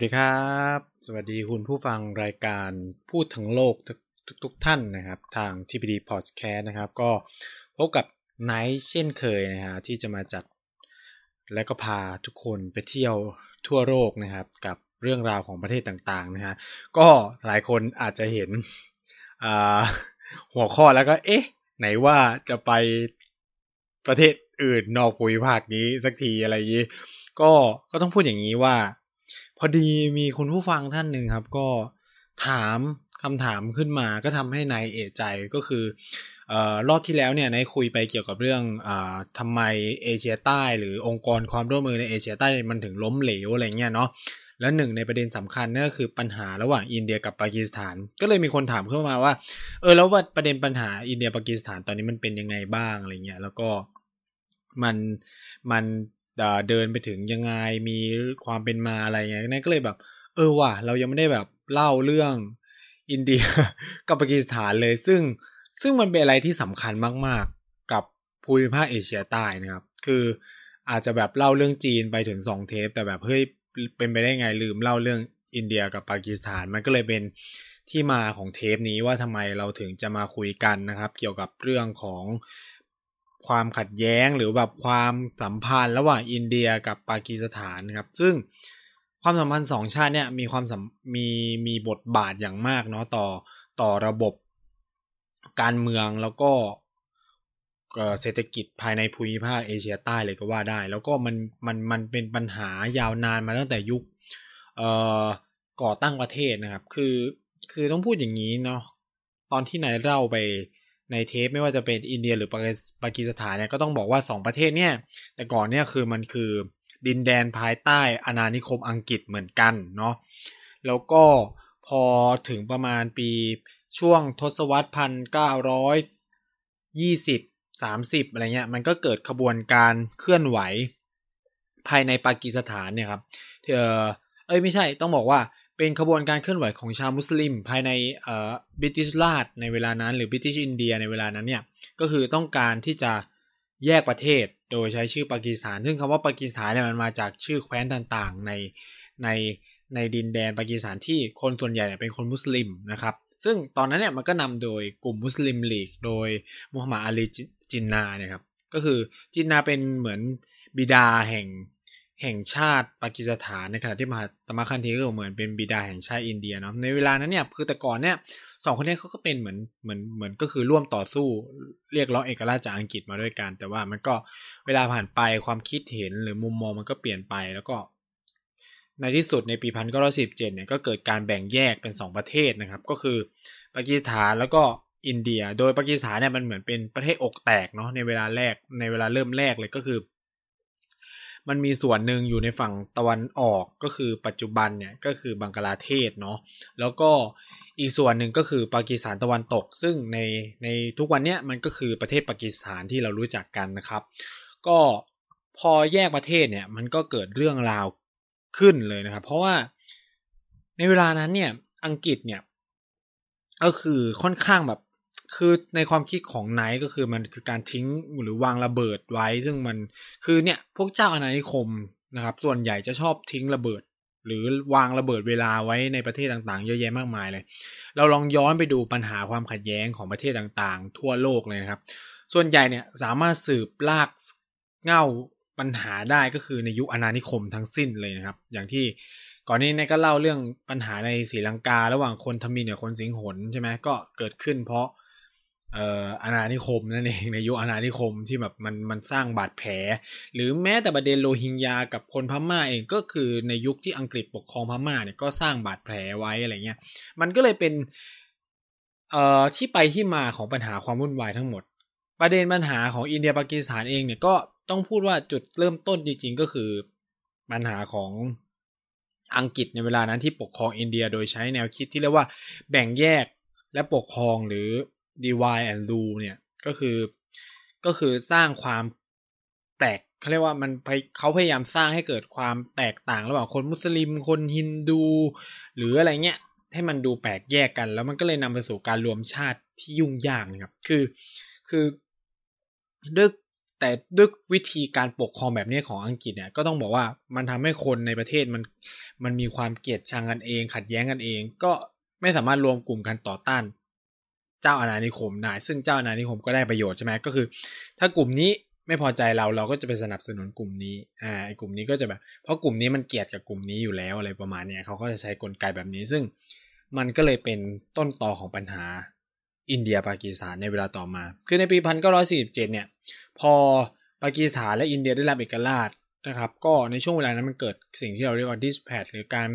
สวัสดีครับ สวัสดีคุณผู้ฟังรายการพูดทั้งโลกทุกทุกท่านนะครับ ทาง TPD Podcast นะครับ ก็พบกับไนท์เช่นเคยนะฮะที่จะมาจัดและก็พาทุกคนไปเที่ยวทั่วโลกนะครับ กับเรื่องราวของประเทศต่างๆนะฮะก็หลายคนอาจจะเห็นหัวข้อแล้วก็ เอ๊ะ ไหนว่าจะไปประเทศอื่นนอกภูมิภาคนี้สักทีอะไรยี้ก็ก็ต้องพูดอย่างนี้ว่า พอดีมีคุณผู้ฟังท่านหนึ่งครับ ก็ถามคำถามขึ้นมาก็ทำให้นายเอะใจก็คืออรอบที่แล้วเนี่ยนายคุยไปเกี่ยวกับเรื่องอทำไมเอเชียใต้ หรือองค์กรความร่วมมือในเอเชียใต้มันถึงล้มเหลวอะไรเงี้ยเนาะและหนึ่งในประเด็นสำคัญนั่นก็คือปัญหาระหว่างอินเดียกับปากีสถาน ก็เลยมีคนถามเข้ามาว่า เออแล้วว่าประเด็นปัญหาอินเดียปากีสถานตอนนี้มันเป็นยังไงบ้างอะไรเงี้ยแล้วก็มันมัน เดินไปถึงยังไงมีความเป็นมาอะไรเงี้ยนั่นก็เลยแบบ เออว่ะเรายังไม่ได้แบบเล่าเรื่องอินเดียกับปากีสถานเลย ซึ่งซึ่งมันเป็นอะไรที่สำคัญมาก ๆ กับภูมิภาคเอเชียใต้นะครับ คืออาจจะแบบเล่าเรื่องจีนไปถึงสองเทป แต่แบบเฮ้ยเป็นไปได้ไงลืมเล่าเรื่องอินเดียกับปากีสถานมันก็เลยเป็นที่มาของเทปนี้ว่าทำไมเราถึงจะมาคุยกันนะครับ เกี่ยวกับเรื่องของ ความขัดแย้งหรือแบบความสัมพันธ์ระหว่างอินเดียกับปากีสถานครับ ซึ่งความสัมพันธ์สองชาติเนี่ยมีความมีมีบทบาทอย่างมากเนาะต่อต่อระบบการเมืองแล้วก็เศรษฐกิจภายในภูมิภาคเอเชียใต้เลยก็ว่าได้ แล้วก็มันมันมันเป็นปัญหายาวนานมาตั้งแต่ยุคก่อตั้งประเทศนะครับ คือคือต้องพูดอย่างนี้เนาะตอนที่นายเล่าไป ในเทปไม่ว่าจะเป็นอินเดียหรือปากีสถานเนี่ยก็ต้องบอกว่า 2 ประเทศเนี่ยแต่ก่อนเนี่ยคือมันคือดินแดนภายใต้อาณานิคมอังกฤษเหมือนกันเนาะแล้วก็พอถึงประมาณปีช่วงทศวรรษพันเก้าร้อยยี่สิบสามสิบอะไรเงี้ยมันก็เกิดขบวนการเคลื่อนไหว ภายในปากีสถานเนี่ยครับเออเอ้ยไม่ใช่ต้องบอกว่า เป็นขบวนการเคลื่อนไหวของชาวมุสลิม ภายในเอ่อบิทิชราชในเวลานั้น หรือบิทิชอินเดียในเวลานั้นเนี่ยก็คือต้องการที่จะแยกประเทศโดยใช้ชื่อปากีสถาน ซึ่งคำว่าปากีสถานเนี่ยมันมาจากชื่อแคว้นต่างๆ ในในในดินแดนปากีสถานที่คนส่วนใหญ่เนี่ยเป็นคนมุสลิมนะครับ ซึ่งตอนนั้นเนี่ยมันก็นำโดยกลุ่มมุสลิมลีก โดยมุฮัมมัดอาลีจินนาเนี่ยครับก็คือจินนาเป็นเหมือนบิดาแห่ง แห่งชาติปากีสถานในขณะที่มหาตมะคันธีก็เหมือนเป็นบิดาแห่งชาติอินเดียเนาะในเวลานั้นเนี่ยคือแต่ก่อนเนี่ยสองคนนี้เขาก็เป็นเหมือนเหมือนเหมือนก็คือร่วมต่อสู้เรียกร้องเอกราชจากอังกฤษมาด้วยกัน แต่ว่ามันก็เวลาผ่านไปความคิดเห็นหรือมุมมองมันก็เปลี่ยนไปแล้วก็ ในที่สุดในปีพันเก้าร้อยสิบเจ็ดเนี่ยก็เกิดการแบ่งแยกเป็นสองประเทศนะครับ ก็คือปากีสถานแล้วก็อินเดีย โดยปากีสถานเนี่ยมันเหมือนเป็นประเทศอกแตกเนาะในเวลาแรกในเวลาเริ่มแรกเลยก็คือ มันมีส่วนหนึ่งอยู่ในฝั่งตะวันออกก็คือปัจจุบันเนี่ยก็คือบังกลาเทศเนาะแล้วก็อีกส่วนหนึ่งก็คือปากีสถานตะวันตก ซึ่งในในทุกวันเนี้ยมันก็คือประเทศปากีสถานที่เรารู้จักกันนะครับ ก็พอแยกประเทศเนี่ยมันก็เกิดเรื่องราวขึ้นเลยนะครับ เพราะว่าในเวลานั้นเนี่ยอังกฤษเนี่ยก็คือค่อนข้างแบบ คือในความคิดของไนท์ก็คือมันคือการทิ้งหรือวางระเบิดไว้ ซึ่งมันคือเนี่ยพวกเจ้าอาณานิคมนะครับ ส่วนใหญ่จะชอบทิ้งระเบิด หรือวางระเบิดเวลาไว้ในประเทศต่างๆ เยอะแยะมากมายเลย เราลองย้อนไปดูปัญหาความขัดแย้งของประเทศต่างๆ ทั่วโลกเลยนะครับ ส่วนใหญ่เนี่ยสามารถสืบลากเง่าปัญหาได้ก็คือในยุคอาณานิคมทั้งสิ้นเลยนะครับ อย่างที่ก่อนนี้นายก็เล่าเรื่องปัญหาในศรีลังการะหว่างคนทมินกับคนสิงหนใช่ไหมก็เกิดขึ้นเพราะ เอ่ออาณานิคมนั่นเองในยุคอาณานิคมที่แบบมันมันสร้างบาดแผล หรือแม้แต่ประเด็นโลฮิงญากับคนพม่าเองก็คือในยุคที่อังกฤษปกครองพม่าเนี่ยก็สร้างบาดแผลไว้อะไรเงี้ยมันก็เลยเป็นเอ่อที่ไปที่มาของปัญหาความวุ่นวายทั้งหมด ประเด็นปัญหาของอินเดียปากีสถานเองเนี่ยก็ต้องพูดว่าจุดเริ่มต้นจริงๆก็คือปัญหาของอังกฤษในเวลานั้นที่ปกครองอินเดียโดยใช้แนวคิดที่เรียกว่าแบ่งแยกและปกครองหรือ divide and rule เนี่ยก็คือก็คือสร้างความแปลกเขาเรียกว่ามันเขาพยายามสร้างให้เกิดความแตกต่างระหว่างคนมุสลิม คนฮินดู หรืออะไรเงี้ยให้มันดูแปลกแยกกัน แล้วมันก็เลยนำไปสู่การรวมชาติที่ยุ่งยากนะครับ คือคือด้วยแต่ด้วยวิธีการปกครองแบบนี้ของอังกฤษเนี่ยก็ต้องบอกว่ามันทำให้คนในประเทศมันมันมีความเกลียดชังกันเอง ขัดแย้งกันเอง ก็ไม่สามารถรวมกลุ่มกันต่อต้าน เจ้าอาณานิคมได้ ซึ่งเจ้าอาณานิคมก็ได้ประโยชน์ใช่ไหมก็คือ ถ้ากลุ่มนี้ไม่พอใจเราเราก็จะไปสนับสนุนกลุ่มนี้อ่าไอ้กลุ่มนี้ก็จะแบบเพราะกลุ่มนี้มันเกลียดกับกลุ่มนี้อยู่แล้วอะไรประมาณเนี้ยเขาก็จะใช้กลไกแบบนี้ ซึ่งมันก็เลยเป็นต้นต่อของปัญหาอินเดียปากีสถานในเวลาต่อมา คือในปี 1947 เนี่ย พอปากีสถานและอินเดียได้รับเอกราชนะครับ ก็ในช่วงเวลานั้นมันเกิดสิ่งที่เราเรียกว่า dispatch หรือการ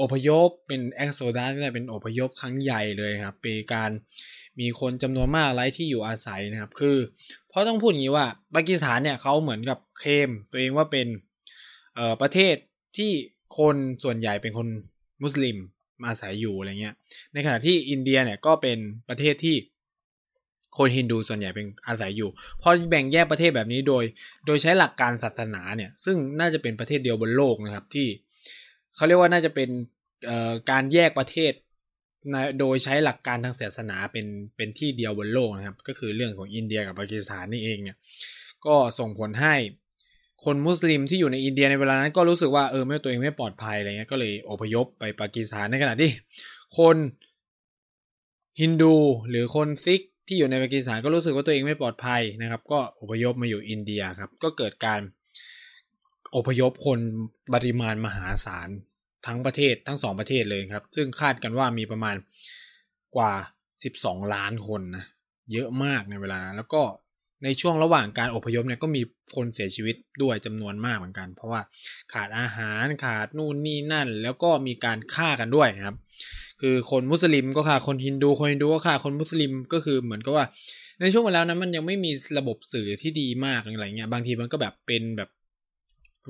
อพยพเป็น exodus ที่เป็นอพยพครั้งใหญ่เลยครับ เป็นการ มีคนจำนวนมากไร้ที่อยู่อาศัยนะครับ คือ เพราะต้องพูดอย่างนี้ว่าปากีสถานเนี่ยเขาเหมือนกับเคลมตัวเองว่าเป็นประเทศที่คนส่วนใหญ่เป็นคนมุสลิมมาอาศัยอยู่อะไรเงี้ย ในขณะที่อินเดียเนี่ยก็เป็นประเทศที่คนฮินดูส่วนใหญ่เป็นอาศัยอยู่ พอแบ่งแยกประเทศแบบนี้โดย โดยใช้หลักการศาสนาเนี่ย ซึ่งน่าจะเป็นประเทศเดียวบนโลกนะครับที่เขาเรียกว่าน่าจะเป็นการแยกประเทศ โดยใช้หลักการทางศาสนาเป็นเป็นที่เดียวบนโลกนะครับ ก็คือเรื่องของอินเดียกับปากีสถานนี่เองเนี่ยก็ส่งผลให้คนมุสลิมที่อยู่ในอินเดียในเวลานั้นก็รู้สึกว่าเออไม่ตัวเองไม่ปลอดภัยอะไรเงี้ยก็เลยอพยพไปปากีสถานในขณะที่คนฮินดูหรือคนซิกที่อยู่ในปากีสถานก็รู้สึกว่าตัวเองไม่ปลอดภัยนะครับ ก็อพยพมาอยู่อินเดียครับ ก็เกิดการอพยพคนปริมาณมหาศาล ทั้งประเทศทั้งสองประเทศเลยครับ ซึ่งคาดกันว่ามีประมาณกว่า 12 ล้านคนนะเยอะมากในเวลานั้นแล้วก็ในช่วงระหว่างการอพยพเนี่ยก็มีคนเสียชีวิตด้วยจำนวนมากเหมือนกัน เพราะว่าขาดอาหารขาดนู่นนี่นั่น แล้วก็มีการฆ่ากันด้วยนะครับ คือคนมุสลิมก็ฆ่าคนฮินดูคนฮินดูก็ฆ่าคนมุสลิมก็คือเหมือนกับว่า ในช่วงเวลานั้นมันยังไม่มีระบบสื่อที่ดีมากอะไรเงี้ยบางทีมันก็แบบเป็นแบบ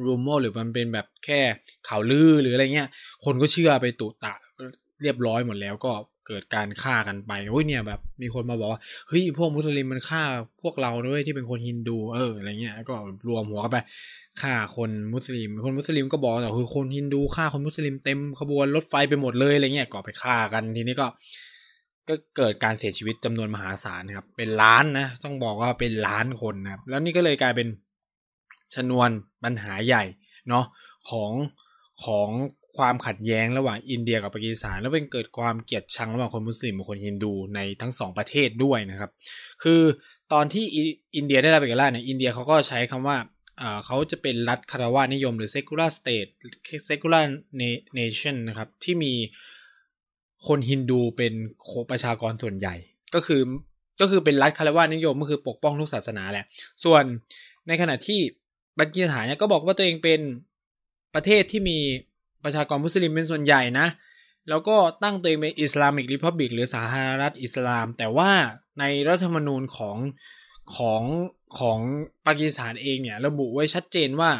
รูมโมหรือมันเป็นแบบแค่ข่าวลือหรืออะไรเงี้ย คนก็เชื่อไปตุตะเรียบร้อยหมดแล้วก็เกิดการฆ่ากันไปโอ้ยเนี่ยแบบมีคนมาบอกว่าเฮ้ยพวกมุสลิมมันฆ่าพวกเราด้วยที่เป็นคนฮินดูเอออะไรเงี้ยก็รวมหัวกันไปฆ่าคนมุสลิม คนมุสลิมก็บอกแต่คือคนฮินดูฆ่าคนมุสลิมเต็มขบวนรถไฟไปหมดเลยอะไรเงี้ยก็ไปฆ่ากันทีนี้ก็ ก็เกิดการเสียชีวิตจำนวนมหาศาลครับเป็นล้านนะต้องบอกว่าเป็นล้านคนนะครับแล้วนี่ก็เลยกลายเป็น ชนวนปัญหาใหญ่เนาะของของความขัดแย้งระหว่างอินเดียกับปากีสถานแล้วเป็นเกิดความเกลียดชังระหว่างคนมุสลิมกับคนฮินดูในทั้งสองประเทศด้วยนะครับ คือตอนที่อินเดียได้รับเอกราชเนี่ยอินเดียเขาก็ใช้คำว่าเขาจะเป็นรัฐคารวานิยมหรือ secular state secular nation นะครับ ที่มีคนฮินดูเป็นประชากรส่วนใหญ่ ก็คือก็คือเป็นรัฐคารวานิยมก็คือปกป้องทุกศาสนาแหละ ส่วนในขณะที่ ปากีสถานเนี่ยก็บอกว่าตัวเองเป็นประเทศที่มีประชากรมุสลิมเป็นส่วนใหญ่นะ แล้วก็ตั้งตัวเองเป็นอิสลามิกริพับบิกหรือสาธารณรัฐอิสลาม แต่ว่าในรัฐธรรมนูญของของของปากีสถานเองเนี่ยระบุไว้ชัดเจนว่า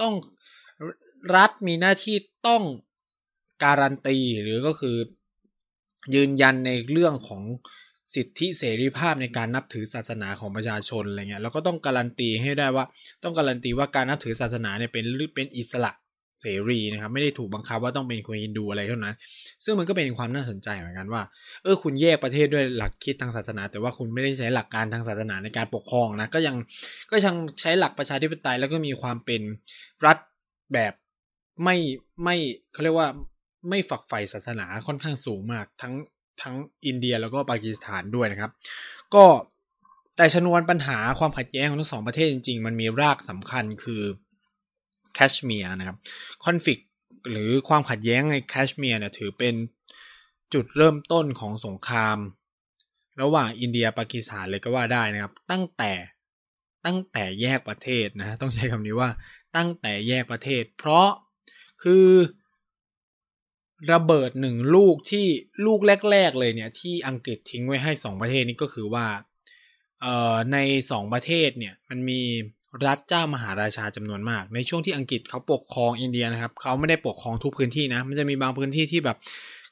ต้องรัฐมีหน้าที่ต้องการันตีหรือก็คือยืนยันในเรื่องของ สิทธิเสรีภาพในการนับถือศาสนาของประชาชนอะไรเงี้ยแล้วก็ต้องการันตีให้ได้ว่า ต้องการันตีว่าการนับถือศาสนาเนี่ยเป็นเป็นอิสระเสรีนะครับไม่ได้ถูกบังคับว่าต้องเป็นคนฮินดูอะไรเท่านั้น ซึ่งมันก็เป็นความน่าสนใจเหมือนกันว่าเออคุณแยกประเทศด้วยหลักคิดทางศาสนา แต่ว่าคุณไม่ได้ใช้หลักการทางศาสนาในการปกครองนะก็ยังก็ยังใช้หลักประชาธิปไตย แล้วก็มีความเป็นรัฐแบบไม่ไม่เขาเรียกว่าไม่ฝักใฝ่ศาสนาค่อนข้างสูงมากทั้ง ทั้งอินเดียแล้วก็ปากีสถานด้วยนะครับ ก็แต่ชนวนปัญหาความขัดแย้งของทั้งสองประเทศจริง ๆ มันมีรากสำคัญคือแคชเมียร์นะครับคอนฟ lict หรือความขัดแย้งในแคชเมียร์เนี่ยถือเป็นจุดเริ่มต้นของสงคราม ระหว่างอินเดียปากีสถานเลยก็ว่าได้นะครับ ตั้งแต่ตั้งแต่แยกประเทศนะต้องใช้คำนี้ว่าตั้งแต่แยกประเทศ เพราะคือ ระเบิดหนึ่งลูกที่ลูกแรก ๆ เลยเนี่ย ที่อังกฤษทิ้งไว้ให้สองประเทศนี้ก็คือว่าเอ่อในสองประเทศเนี่ยมันมีรัฐเจ้ามหาราชาจำนวนมาก ในช่วงที่อังกฤษเขาปกครองอินเดียนะครับเขาไม่ได้ปกครองทุกพื้นที่นะ มันจะมีบางพื้นที่ที่แบบ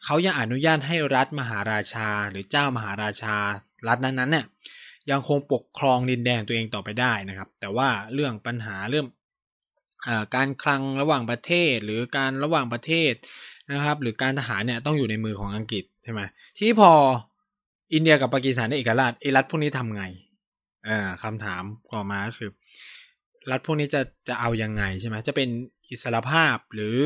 เขายังอนุญาตให้รัฐมหาราชา หรือเจ้ามหาราชา รัฐนั้นๆเนี่ยยังคงปกครองดินแดนตัวเองต่อไปได้นะครับ แต่ว่าเรื่องปัญหาเรื่องอการคลังระหว่างประเทศ หรือการระหว่างประเทศ นะครับ หรือการทหารเนี่ยต้องอยู่ในมือของอังกฤษใช่ไหมที่พออินเดียกับปากีสถานได้เอกราชไอ้รัฐพวกนี้ทำไงอ่าคำถามต่อมาคือ รัฐพวกนี้จะจะเอายังไงใช่ไหมจะเป็นอิสรภาพหรือ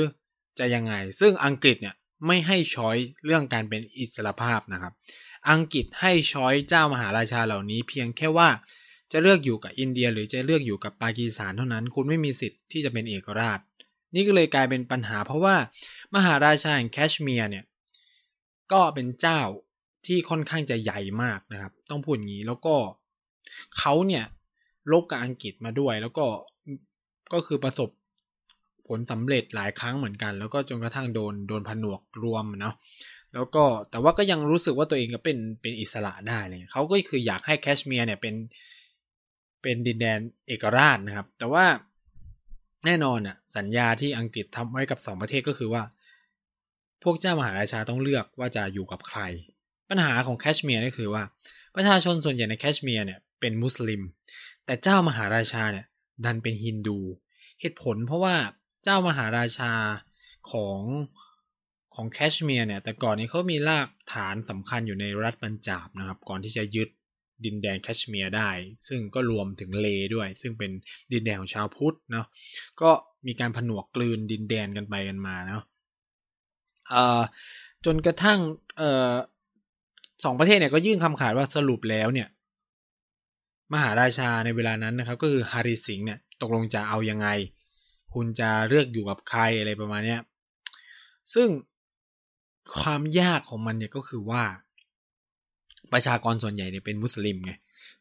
จะยังไง ซึ่งอังกฤษเนี่ยไม่ให้ช้อยเรื่องการเป็นอิสรภาพนะครับ อังกฤษให้ช้อยเจ้ามหาราชาเหล่านี้ เพียงแค่ว่าจะเลือกอยู่กับอินเดีย หรือจะเลือกอยู่กับปากีสถานเท่านั้น คุณไม่มีสิทธิ์ที่จะเป็นเอกราช นี่ก็เลยกลายเป็นปัญหา เพราะว่ามหาราชาแห่งแคชเมียร์เนี่ยก็เป็นเจ้าที่ค่อนข้างจะใหญ่มากนะครับ ต้องพูดอย่างนี้แล้วก็เขาเนี่ยลบกับอังกฤษมาด้วย แล้วก็ก็คือประสบผลสำเร็จหลายครั้งเหมือนกัน แล้วก็จนกระทั่งโดนโดนผนวกรวมเนาะแล้วก็แต่ว่าก็ยังรู้สึกว่าตัวเองก็เป็นเป็นอิสระได้เลยเขาก็คืออยากให้แคชเมียร์เนี่ยเป็นเป็นดินแดนเอกราชนะครับ แต่ว่า แน่นอนอะสัญญาที่อังกฤษทำไว้กับสองประเทศก็คือว่า พวกเจ้ามหาราชาต้องเลือกว่าจะอยู่กับใคร ปัญหาของแคชเมียร์ก็คือว่า ประชาชนส่วนใหญ่ในแคชเมียร์เนี่ยเป็นมุสลิม แต่เจ้ามหาราชาเนี่ยดันเป็นฮินดู เหตุผลเพราะว่าเจ้ามหาราชาของของแคชเมียร์เนี่ยแต่ก่อนนี้เขามีรากฐานสำคัญอยู่ในรัฐปัญจาบนะครับ ก่อนที่จะยึด ดินแดนแคชเมียร์ได้ ซึ่งก็รวมถึงเลด้วย ซึ่งเป็นดินแดนของชาวพุทธเนาะก็มีการผนวกกลืนดินแดนกันไปกันมาเนาะจนกระทั่งสองประเทศเนี่ยก็ยื่นคำขาดว่าสรุปแล้วเนี่ย มหาราชาในเวลานั้นนะครับ ก็คือฮาริสิงห์เนี่ยตกลงจะเอายังไง คุณจะเลือกอยู่กับใครอะไรประมาณเนี้ยซึ่งความยากของมันเนี่ยก็คือว่า ประชากรส่วนใหญ่เนี่ยเป็นมุสลิมไง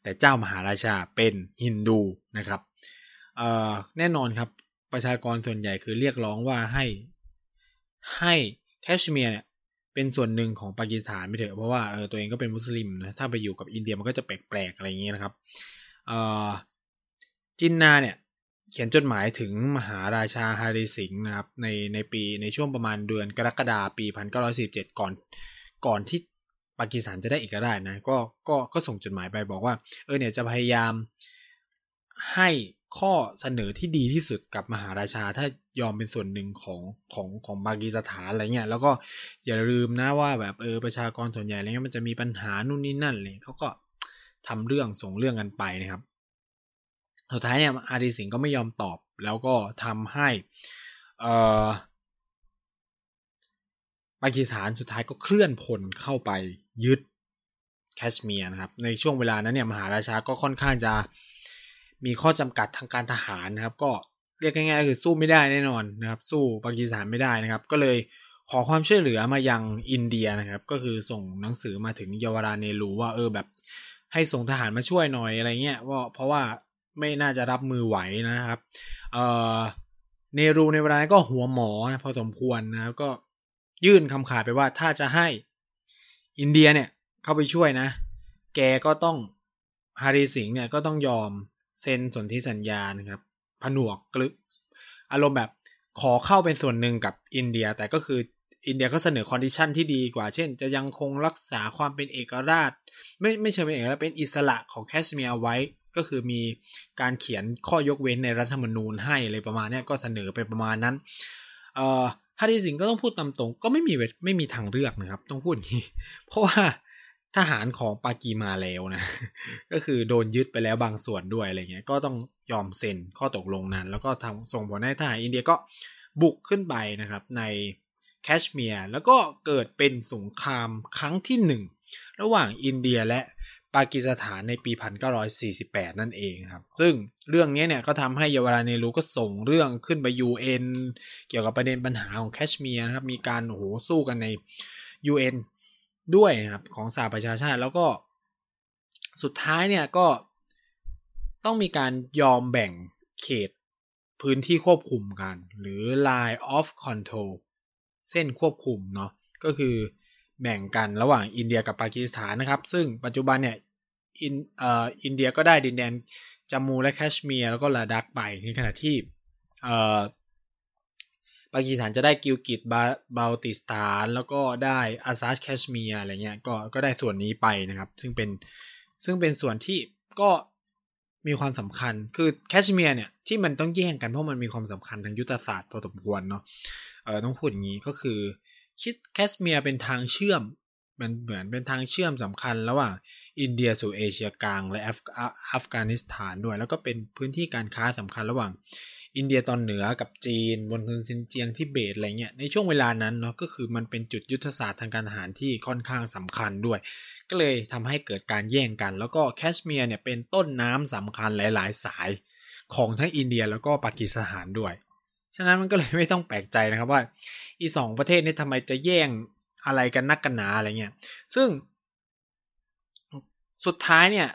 แต่เจ้ามหาราชาเป็นฮินดูนะครับแน่นอนครับประชากรส่วนใหญ่คือเรียกร้องว่าให้ให้แคชเมียร์เนี่ยเป็นส่วนหนึ่งของปากีสถานไม่เถอะเพราะว่าเออตัวเองก็เป็นมุสลิมนะถ้าไปอยู่กับอินเดียมันก็จะแปลกๆอะไรอย่างเงี้ยนะครับจินนาเนี่ยเขียนจดหมายถึงมหาราชาฮาริสิงห์นะครับในในปีในช่วงประมาณเดือนกรกฎาปีพันเก้าร้อยสิบเจ็ดก่อนก่อนที่ ปากีสถานจะได้เอกราชนะก็ก็ก็ส่งจดหมายไปบอกว่า เออเนี่ยจะพยายามให้ข้อเสนอที่ดีที่สุดกับมหาราชาถ้ายอมเป็นส่วนหนึ่งของของของปากีสถานอะไรเงี้ยแล้วก็อย่าลืมนะว่าแบบเออประชากรส่วนใหญ่อะไรเงี้ยมันจะมีปัญหานู่นนี่นั่นเลยเขาก็ทำเรื่องส่งเรื่องกันไปนะครับสุดท้ายเนี่ยอารีสิงก็ไม่ยอมตอบแล้วก็ทำให้เอ่อ ปากีสถานสุดท้ายก็เคลื่อนพลเข้าไปยึดแคชเมียร์นะครับ ในช่วงเวลานั้นเนี่ยมหาราชาก็ค่อนข้างจะมีข้อจำกัดทางการทหารนะครับ ก็เรียกง่ายๆคือสู้ไม่ได้แน่นอนนะครับ สู้ปากีสถานไม่ได้นะครับ ก็เลยขอความช่วยเหลือมายังอินเดียนะครับ ก็คือส่งหนังสือมาถึงเยาวราเนรูว่าเออแบบให้ส่งทหารมาช่วยหน่อยอะไรเงี้ยว่าเพราะว่าไม่น่าจะรับมือไหวนะครับเอ่อเนรูในเวลานั้นก็หัวหมอพอสมควรนะครับก็ ยื่นคำขาดไปว่าถ้าจะให้อินเดียเนี่ยเข้าไปช่วยนะ แกก็ต้องฮาริสิงห์เนี่ยก็ต้องยอมเซ็นสนธิสัญญานะครับ ผนวกคืออารมณ์แบบขอเข้าเป็นส่วนหนึ่งกับอินเดีย แต่ก็คืออินเดียก็เสนอ condition ที่ดีกว่า เช่น จะยังคงรักษาความเป็นเอกราช ไม่ไม่เชิงเป็นเอกราชเป็นอิสระของแคชเมียร์ไว้ ก็คือมีการเขียนข้อยกเว้นในรัฐธรรมนูญให้อะไรประมาณนี้ก็เสนอไปประมาณนั้น เอ่อ ฮาริสิงก็ต้องพูดตามตรง ก็ไม่มีไม่มีทางเลือกนะครับ ต้องพูดอย่างนี้ เพราะว่าทหารของปากีมาแล้วนะ ก็คือโดนยึดไปแล้วบางส่วนด้วยอะไรเงี้ย ก็ต้องยอมเซ็นข้อตกลงนั้น แล้วก็ทำส่งผลให้ทหารอินเดียก็บุกขึ้นไปนะครับในแคชเมียร์แล้วก็เกิดเป็นสงครามครั้งที่หนึ่งระหว่างอินเดียและ ปากีสถานในปี 1948 นั่นเองครับ ซึ่งเรื่องนี้เนี่ยก็ทำให้เยาวราเนรูก็ส่งเรื่องขึ้นไป UN เกี่ยวกับประเด็นปัญหาของแคชเมียร์นะครับ มีการโอ้โหสู้กันใน UN ด้วยครับของสหประชาชาติแล้วก็สุดท้ายเนี่ยก็ต้องมีการยอมแบ่งเขตพื้นที่ควบคุมกัน หรือ line of control เส้นควบคุมเนาะก็คือ แบ่งกันระหว่างอินเดียกับปากีสถานนะครับ ซึ่งปัจจุบันเนี่ยอินเอ่ออินเดียก็ได้ดินแดนจามูและแคชเมียร์แล้วก็ลาดักไปในขณะที่เอ่อปากีสถานจะได้กิลกิตบาบาลติสถาน แล้วก็ได้อาซาดแคชเมียร์อะไรเงี้ยก็ก็ได้ส่วนนี้ไปนะครับ ซึ่งเป็นซึ่งเป็นส่วนที่ก็มีความสำคัญคือแคชเมียร์เนี่ยที่มันต้องแย่งกันเพราะมันมีความสำคัญทางยุทธศาสตร์พอสมควรเนาะเออต้องพูดอย่างนี้ก็คือ คิดแคชเมียร์เป็นทางเชื่อมมันเหมือนเป็นทางเชื่อมสำคัญระหว่างอินเดียสู่เอเชียกลางและอัฟกานิสถานด้วย แล้วก็เป็นพื้นที่การค้าสำคัญระหว่าง อินเดียตอนเหนือกับจีนบนทุนซินเจียงที่เบตอะไรเงี้ยในช่วงเวลานั้นเนาะก็คือมันเป็นจุดยุทธศาสตร์ทางการทหารที่ค่อนข้างสำคัญด้วย ก็เลยทำให้เกิดการแย่งกัน แล้วก็แคชเมียร์เนี่ยเป็นต้นน้ำสำคัญหลาย ๆ สายของทั้งอินเดียแล้วก็ปากีสถานด้วย ฉะนั้นมันก็เลยไม่ต้องแปลกใจนะครับว่า อีสองประเทศนี้ทำไมจะแย่งอะไรกันนักกันหนาอะไรเงี้ย ซึ่ง สุดท้ายเนี่ย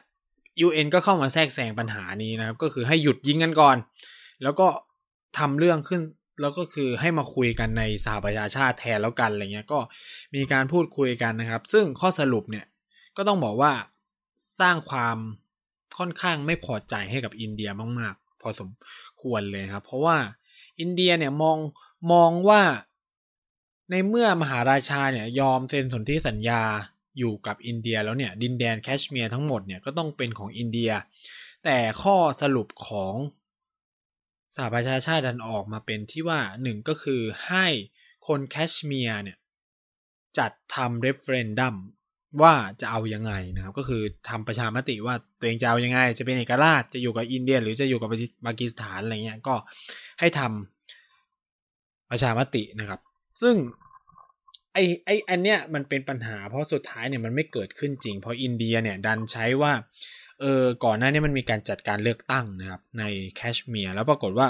UN ก็เข้ามาแทรกแซงปัญหานี้นะครับ ก็คือให้หยุดยิงกันก่อน แล้วก็ทำเรื่องขึ้นแล้วก็คือให้มาคุยกันในสหประชาชาติแทนแล้วกันอะไรเงี้ย ก็มีการพูดคุยกันนะครับ ซึ่งข้อสรุปเนี่ยก็ต้องบอกว่าสร้างความค่อนข้างไม่พอใจให้กับอินเดียมาก ๆ พอสมควรเลยครับ เพราะว่า อินเดียเนี่ยมองมองว่าในเมื่อมหาราชาเนี่ยยอมเซ็นสนธิสัญญาอยู่กับอินเดียแล้วเนี่ยดินแดนแคชเมียร์ทั้งหมดเนี่ยก็ต้องเป็นของอินเดีย แต่ข้อสรุปของสหประชาชาติดันออกมาเป็นที่ว่าหนึ่งก็คือให้คนแคชเมียร์เนี่ยจัดทำ referendum ว่าจะเอายังไงนะครับ ก็คือทำประชามติว่าตัวเองจะเอายังไง จะเป็นเอกราชจะอยู่กับอินเดีย หรือจะอยู่กับปากีสถานอะไรเงี้ยก็ ให้ทำประชามตินะครับ ซึ่งไอไออันเนี้ยมันเป็นปัญหาเพราะสุดท้ายเนี่ยมันไม่เกิดขึ้นจริง เพราะอินเดียเนี่ยดันใช้ว่าเออก่อนหน้านี้มันมีการจัดการเลือกตั้งนะครับในแคชเมียร์แล้วปรากฏว่า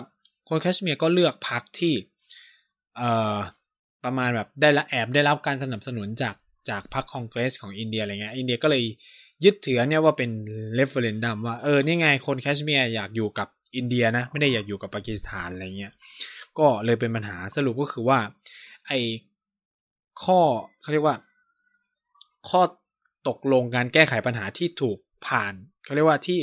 คนแคชเมียร์ก็เลือกพรรคที่เอ่อประมาณแบบได้ละแอบได้รับการสนับสนุนจากจากพรรคคอนเกรสของอินเดียอะไรเงี้ยอินเดียก็เลยยึดถือเนี่ยว่าเป็น referendum ว่าเออนี่ไงคนแคชเมียร์อยากอยู่กับอินเดียนะ ไม่ได้อยากอยู่กับปากีสถานอะไรเงี้ยก็เลยเป็นปัญหาสรุปก็คือว่า ไอข้อเขาเรียกว่า ข้อตกลงการแก้ไขปัญหาที่ถูกผ่านเขาเรียกว่าที่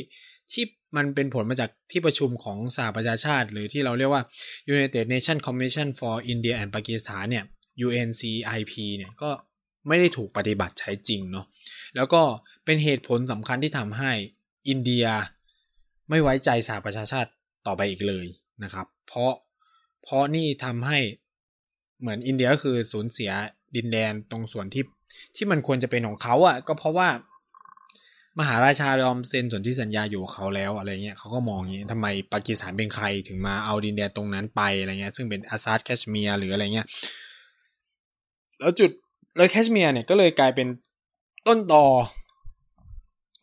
ที่มันเป็นผลมาจากที่ประชุมของสหประชาชาติ หรือที่เราเรียกว่า United Nations Commission for India and Pakistan เนี่ย UNCIP เนี่ยก็ไม่ได้ถูกปฏิบัติใช้จริงเนาะแล้วก็เป็นเหตุผลสำคัญที่ทำให้อินเดีย ไม่ไว้ใจสหประชาชาติต่อไปอีกเลยนะครับ เพราะเพราะนี่ทำให้เหมือนอินเดียก็คือสูญเสียดินแดนตรงส่วนที่ที่มันควรจะเป็นของเขาอะ่ะ ก็เพราะว่ามหาราชายอมเซ็นสนธิสัญญาอยู่เขาแล้วอะไรเงี้ยเขาก็มองอย่างนี้ทำไมปากีสถานเป็นใครถึงมาเอาดินแดนตรงนั้นไปอะไรเงี้ยซึ่งเป็นอาซาดแคชเมียร์หรืออะไรเงี้ยแล้วจุดแล้วแคชเมียร์เนี่ยก็เลยกลายเป็นต้นตอ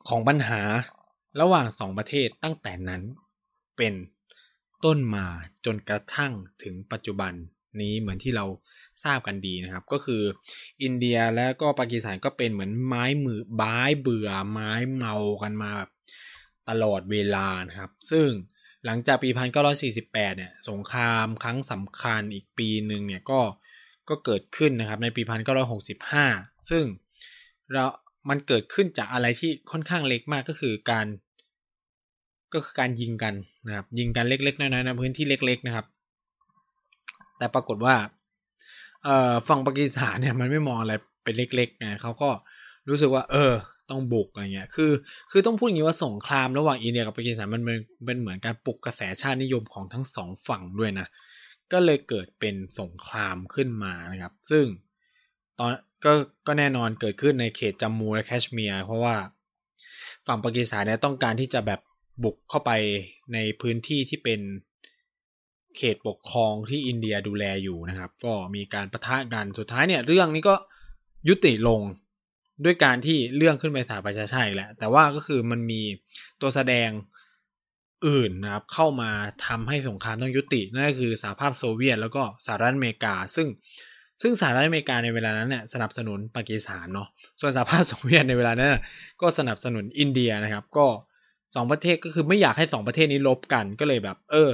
ของปัญหา ระหว่างสองประเทศตั้งแต่นั้นเป็นต้นมาจนกระทั่งถึงปัจจุบันนี้เหมือนที่เราทราบกันดีนะครับ ก็คืออินเดียและก็ปากีสถานก็เป็นเหมือนไม้มือบ้ายเบื่อไม้เมากันมาแบบตลอดเวลานะครับ ซึ่งหลังจากปี 1948 เนี่ยสงครามครั้งสำคัญอีกปีหนึ่งเนี่ยก็ก็เกิดขึ้นนะครับในปี 1965 ซึ่งเรา มันเกิดขึ้นจากอะไรที่ค่อนข้างเล็กมากก็คือการ ก็คือการยิงกันนะครับ ยิงกันเล็กๆน้อยๆในพื้นที่เล็ก ๆนะครับ แต่ปรากฏว่าเอ่อฝั่งปากีสถานเนี่ยมันไม่มองอะไรเป็นเล็กๆไงเขาก็รู้สึกว่า เออ ต้องบุกอะไรเงี้ย คือ คือต้องพูดอย่างนี้ว่าสงครามระหว่างอินเดียกับปากีสถานมันเป็นเป็นเหมือนการปลุกกระแสชาตินิยมของทั้งสองฝั่งด้วยนะ ก็เลยเกิดเป็นสงครามขึ้นมานะครับ ซึ่งตอน ก็ก็แน่นอนเกิดขึ้นในเขตจัมมูและแคชเมียร์เพราะว่าฝั่งปากีสถานเนี่ยต้องการที่จะแบบบุกเข้าไปในพื้นที่ที่เป็นเขตปกครองที่อินเดียดูแลอยู่นะครับ ก็มีการประทะกันสุดท้ายเนี่ยเรื่องนี้ก็ยุติลงด้วยการที่เรื่องขึ้นไปสาประชาชาติแหละ แต่ว่าก็คือมันมีตัวแสดงอื่นนะครับ เข้ามาทำให้สงครามต้องยุติ นั่นก็คือสหภาพโซเวียตแล้วก็สหรัฐอเมริกา ซึ่ง ซึ่งสหรัฐอเมริกาในเวลานั้นเนี่ยสนับสนุนปากีสถานเนาะส่วนสหภาพโซเวียตในเวลานั้นก็สนับสนุนอินเดียนะครับ ก็สองประเทศก็คือไม่อยากให้สองประเทศนี้ลบกันก็เลยแบบ เออ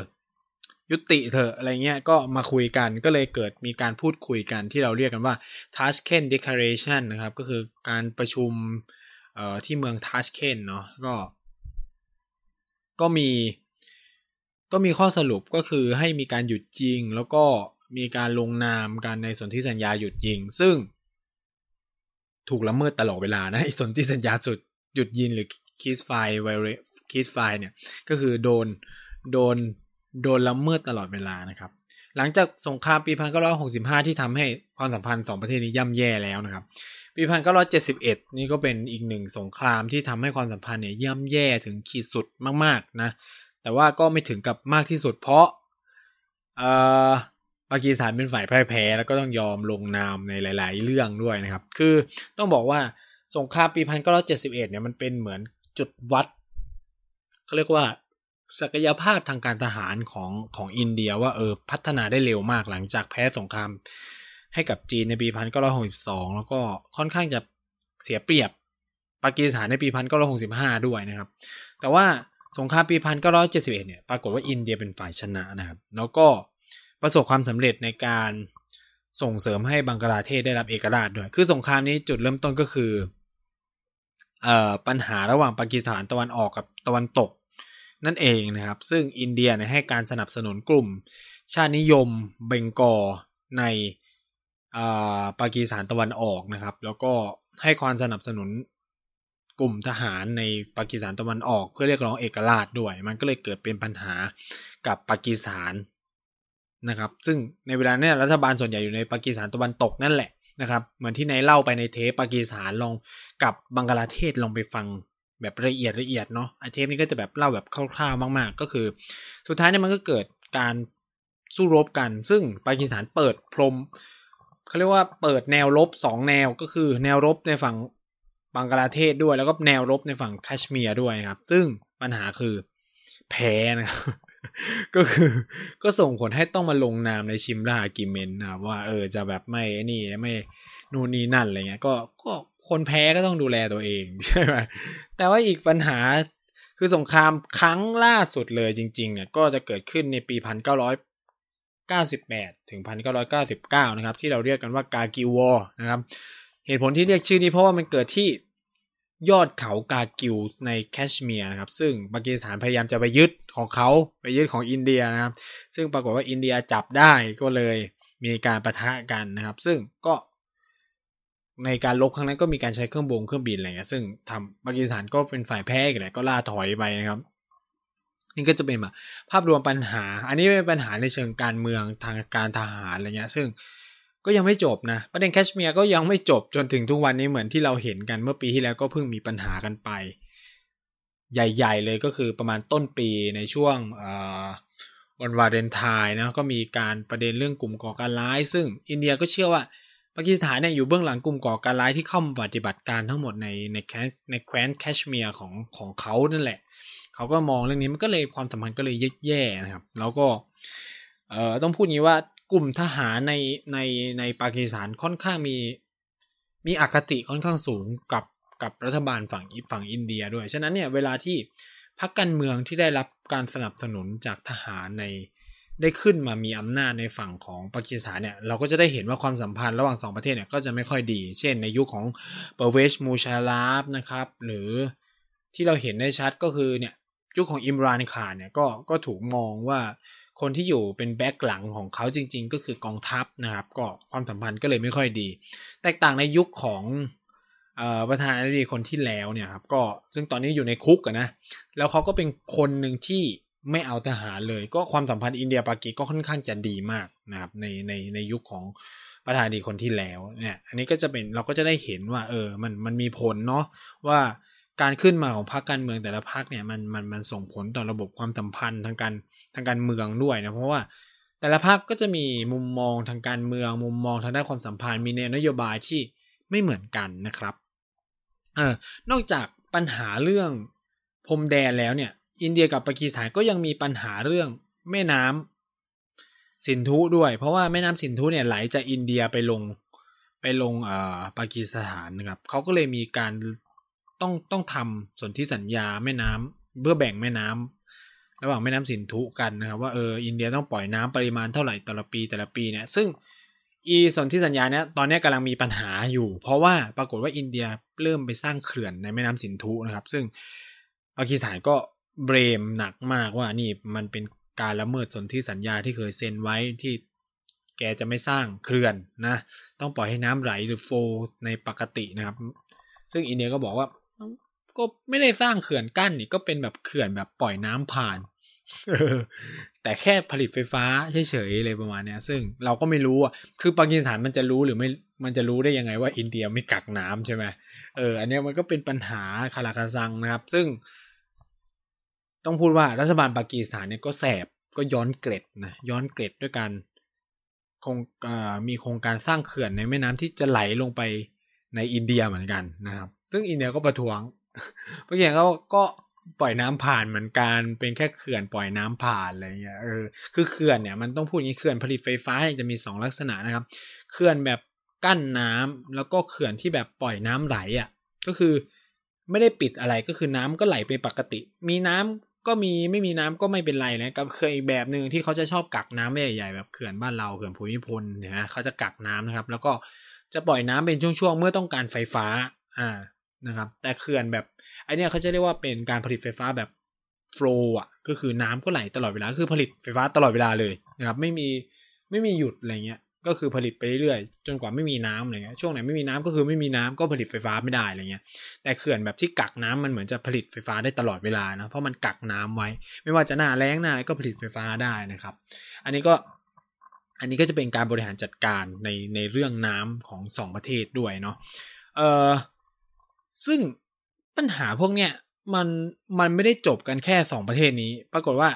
ยุติเถอะอะไรเงี้ยก็มาคุยกันก็เลยเกิดมีการพูดคุยกันที่เราเรียกกันว่า Tashkent Declaration นะครับ ก็คือการประชุมเอ่อที่เมือง Tashkent เนาะก็ ก็มี ก็มีข้อสรุปก็คือให้มีการหยุดยิงแล้วก็ มีการลงนามกันในสนธิสัญญาหยุดยิง ซึ่ง ถูกละเมิดตลอดเวลานะไอสนธิสัญญาสุดหยุดยิงหรือ ceasefire ceasefire เนี่ยก็คือโดนโดนโดนละเมิดตลอดเวลานะครับ หลังจากสงครามปี 1965 ที่ทำให้ความสัมพันธ์สองประเทศนี้ย่ำแย่แล้วนะครับ ปี 1971 นี่ก็เป็นอีกหนึ่งสงครามที่ทำให้ความสัมพันธ์เนี่ยย่ำแย่ถึงขีดสุดมาก ๆ นะ แต่ว่าก็ไม่ถึงกับมากที่สุดเพราะเอ่อ ปากีสถานเป็นฝ่ายพ่ายแพ้ แล้วก็ต้องยอมลงนามในหลาย ๆ เรื่องด้วยนะครับ คือต้องบอกว่าสงครามปี 1971 เนี่ยมันเป็นเหมือนจุดวัดเขาเรียกว่าศักยภาพทางการทหารของของอินเดียว่าเออพัฒนาได้เร็วมากหลังจากแพ้สงครามให้กับจีนในปี1962 แล้วก็ค่อนข้างจะเสียเปรียบปากีสถานในปี 1965 ด้วยนะครับ แต่ว่าสงครามปี 1971 เนี่ยปรากฏว่าอินเดียเป็นฝ่ายชนะนะครับ แล้วก็ ประสบความสำเร็จในการส่งเสริมให้บังกลาเทศได้รับเอกราชด้วย คือสงครามนี้จุดเริ่มต้นก็คือเอ่อปัญหาระหว่างปากีสถานตะวันออกกับตะวันตก นั่นเองนะครับ ซึ่งอินเดียเนี่ยให้การสนับสนุนกลุ่ม ชาตินิยมเบงกอลในปากีสถานตะวันออกนะครับ แล้วก็ให้ความสนับสนุนกลุ่มทหารในปากีสถานตะวันออก เพื่อเรียกร้องเอกราชด้วย มันก็เลยเกิดเป็นปัญหากับปากีสถาน นะครับ ซึ่งในเวลาเนี้ยรัฐบาลส่วนใหญ่อยู่ในปากีสถานตะวันตกนั่นแหละนะครับ เหมือนที่นายเล่าไปในเทปปากีสถานลองกับบังกลาเทศลองไปฟังแบบละเอียดละเอียดเนาะไอเทปนี้ก็จะแบบเล่าแบบคร่าวๆมาก ๆ ก็คือ สุดท้ายเนี่ยมันก็เกิดการสู้รบกัน ซึ่งปากีสถานเปิดพรมเขาเรียกว่าเปิดแนวรบสองแนวก็คือแนวรบในฝั่งบังกลาเทศด้วย แล้วก็แนวรบในฝั่งแคชเมียร์ด้วยนะครับ ซึ่งปัญหาคือแพ้นะครับ ก็คือก็ส่งผลให้ต้องมาลงนามในชิมรากิเมนนะว่าเออจะแบบไม่นี่ไม่นู่นนี่นั่นอะไรเงี้ยก็ก็คนแพ้ก็ต้องดูแลตัวเองใช่ไหมแต่ว่าอีกปัญหาคือสงครามครั้งล่าสุดเลยจริง ๆ เนี่ย ก็จะเกิดขึ้นในปีพันเก้าร้อยเก้าสิบแปดถึงพันเก้าร้อยเก้าสิบเก้านะครับ ที่เราเรียกกันว่ากากิวอนะครับ เหตุผลที่เรียกชื่อนี้เพราะว่ามันเกิดที่ ยอดเขากากิวในแคชเมียร์นะครับ ซึ่งปากีสถานพยายามจะไปยึดของเขาไปยึดของอินเดียนะครับ ซึ่งปรากฏว่าอินเดียจับได้ก็เลยมีการประทะกันนะครับ ซึ่งก็ในการลบครั้งนั้นก็มีการใช้เครื่องบงเครื่องบินอะไรเงี้ยซึ่งทำปากีสถานก็เป็นฝ่ายแพ้กันแหละก็ล่าถอยไปนะครับ นี่ก็จะเป็นแบบภาพรวมปัญหา อันนี้เป็นปัญหาในเชิงการเมืองทางการทหารอะไรเงี้ย ซึ่ง ก็ยังไม่จบนะประเด็นแคชเมียร์ก็ยังไม่จบจนถึงทุกวันนี้เหมือนที่เราเห็นกันเมื่อปีที่แล้วก็เพิ่งมีปัญหากันไป ใหญ่ ๆ เลยก็คือประมาณต้นปีในช่วงวันวาเลนไทน์นะก็มีการประเด็นเรื่องกลุ่มก่อการร้าย ซึ่งอินเดียก็เชื่อว่าปากีสถานเนี่ยอยู่เบื้องหลังกลุ่มก่อการร้ายที่เข้ามาปฏิบัติการทั้งหมดในในแคในแคว้นแคชเมียร์ของของเขานั่นแหละ เขาก็มองเรื่องนี้มันก็เลยความสัมพันธ์ก็เลยแย่ๆนะครับ แล้วก็เอ่อต้องพูดงี้ว่า กลุ่มทหารในในในปากีสถานค่อนข้างมี มีอคติค่อนข้างสูงกับกับรัฐบาลฝั่งฝั่งอินเดียด้วย ฉะนั้นเนี่ยเวลาที่พรรคการเมืองที่ได้รับการสนับสนุนจากทหารในได้ขึ้นมามีอำนาจในฝั่งของปากีสถานเนี่ยเราก็จะได้เห็นว่าความสัมพันธ์ระหว่างสองประเทศเนี่ยก็จะไม่ค่อยดี เช่นในยุคของเปอร์เวชมูชาลาฟนะครับ หรือที่เราเห็นได้ชัดก็คือเนี่ยยุคของอิมรานขานเนี่ยก็ก็ถูกมองว่า คนที่อยู่เป็นแบ็กหลังของเขาจริง ๆ ก็คือกองทัพนะครับ ก็ความสัมพันธ์ก็เลยไม่ค่อยดี แตกต่างในยุคของประธานาธิบดีคนที่แล้วเนี่ยครับก็ซึ่งตอนนี้อยู่ในคุกนะแล้วเขาก็เป็นคนหนึ่งที่ไม่เอาทหารเลย ก็ความสัมพันธ์อินเดียปากีก็ค่อนข้างจะดีมากนะครับในในในยุคของประธานาธิบดีคนที่แล้วเนี่ยอันนี้ก็จะเป็นเราก็จะได้เห็นว่าเออมันมันมีผลเนาะว่า การขึ้นมาของพรรคการเมืองแต่ละพรรคเนี่ยมันมันมันส่งผลต่อระบบความสัมพันธ์ทางการทางการเมืองด้วยนะเพราะว่าแต่ละพรรคก็จะมีมุมมองทางการเมือง มุมมองทางด้านความสัมพันธ์มีแนวนโยบายที่ไม่เหมือนกันนะครับเออนอกจากปัญหาเรื่องพรมแดนแล้วเนี่ย อินเดียกับปากีสถานก็ยังมีปัญหาเรื่องแม่น้ำสินธุด้วย เพราะว่าแม่น้ำสินธุเนี่ยไหลจากอินเดียไปลงไปลงเอ่อปากีสถานนะครับเขาก็เลยมีการ ต้องต้องทำสนธิสัญญาแม่น้ำเพื่อแบ่งแม่น้ำระหว่างแม่น้ำสินธุกันนะครับ ว่าเอออินเดียต้องปล่อยน้ำปริมาณเท่าไหร่แต่ละปีแต่ละปีเนี่ยซึ่งอีสนธิสัญญาเนี้ยตอนนี้กำลังมีปัญหาอยู่ เพราะว่าปรากฏว่าอินเดียเริ่มไปสร้างเขื่อนในแม่น้ำสินธุนะครับ ซึ่งปากีสถานก็เบรมหนักมากว่านี่มันเป็นการละเมิดสนธิสัญญาที่เคยเซ็นไว้ที่แกจะไม่สร้างเขื่อนนะ ต้องปล่อยให้น้ำไหลหรือโฟในปกตินะครับ ซึ่งอินเดียก็บอกว่า ก็ไม่ได้สร้างเขื่อนกั้นนี่ก็เป็นแบบเขื่อนแบบปล่อยน้ำผ่านแต่แค่ผลิตไฟฟ้าเฉยๆเลยประมาณเนี้ย ซึ่งเราก็ไม่รู้อะคือปากีสถานมันจะรู้หรือไม่มันจะรู้ได้ยังไงว่าอินเดียไม่กักน้ำใช่ไหมเอออันนี้มันก็เป็นปัญหาคาราคาซังนะครับ ซึ่ง ต้องพูดว่ารัฐบาลปากีสถานเนี่ยก็แสบก็ย้อนเกล็ดนะย้อนเกล็ดด้วยการคงมีโครงการสร้างเขื่อนในแม่น้ำที่จะไหลลงไปในอินเดียเหมือนกันนะครับ ซึ่งอินเดียก็ประท้วง เพราะอย่างเขาก็ปล่อยน้ำผ่านเหมือนกันเป็นแค่เขื่อนปล่อยน้ำผ่านอะไรเงี้ยเออคือเขื่อนเนี่ยมันต้องพูดอย่างนี้เขื่อนผลิตไฟฟ้าจะมี 2 ลักษณะนะครับเขื่อนแบบกั้นน้ำแล้วก็เขื่อนที่แบบปล่อยน้ำไหลอะก็คือไม่ได้ปิดอะไรก็คือน้ำก็ไหลไปปกติ มีน้ำก็มีไม่มีน้ำก็ไม่เป็นไรนะกับเคยแบบหนึ่งที่เขาจะชอบกักน้ำใหญ่ๆแบบเขื่อนบ้านเราเขื่อนภูมิพลเนี่ยนะเขาจะกักน้ำนะครับ แล้วก็จะปล่อยน้ำเป็นช่วงๆเมื่อต้องการไฟฟ้าอ่า นะครับ แต่เขื่อนแบบไอเนี้ยเขาจะเรียกว่าเป็นการผลิตไฟฟ้าแบบโฟล์อะก็คือน้ำก็ไหลตลอดเวลาคือผลิตไฟฟ้าตลอดเวลาเลยนะครับไม่มีไม่มีหยุดอะไรเงี้ยก็คือผลิตไปเรื่อยๆจนกว่าไม่มีน้ำอะไรเงี้ยช่วงไหนไม่มีน้ำก็คือไม่มีน้ำก็ผลิตไฟฟ้าไม่ได้อะไรเงี้ยแต่เขื่อนแบบที่กักน้ำมันเหมือนจะผลิตไฟฟ้าได้ตลอดเวลานะเพราะมันกักน้ำไว้ ไม่ว่าจะหน้าแล้งหน้าอะไรก็ผลิตไฟฟ้าได้นะครับ อันนี้ก็อันนี้ก็จะเป็นการบริหารจัดการในในเรื่องน้ำของสองประเทศด้วยเนาะเอ่อ ซึ่งปัญหาพวกเนี้ยมันมันไม่ได้จบกันแค่สองประเทศนี้ ปรากฏว่า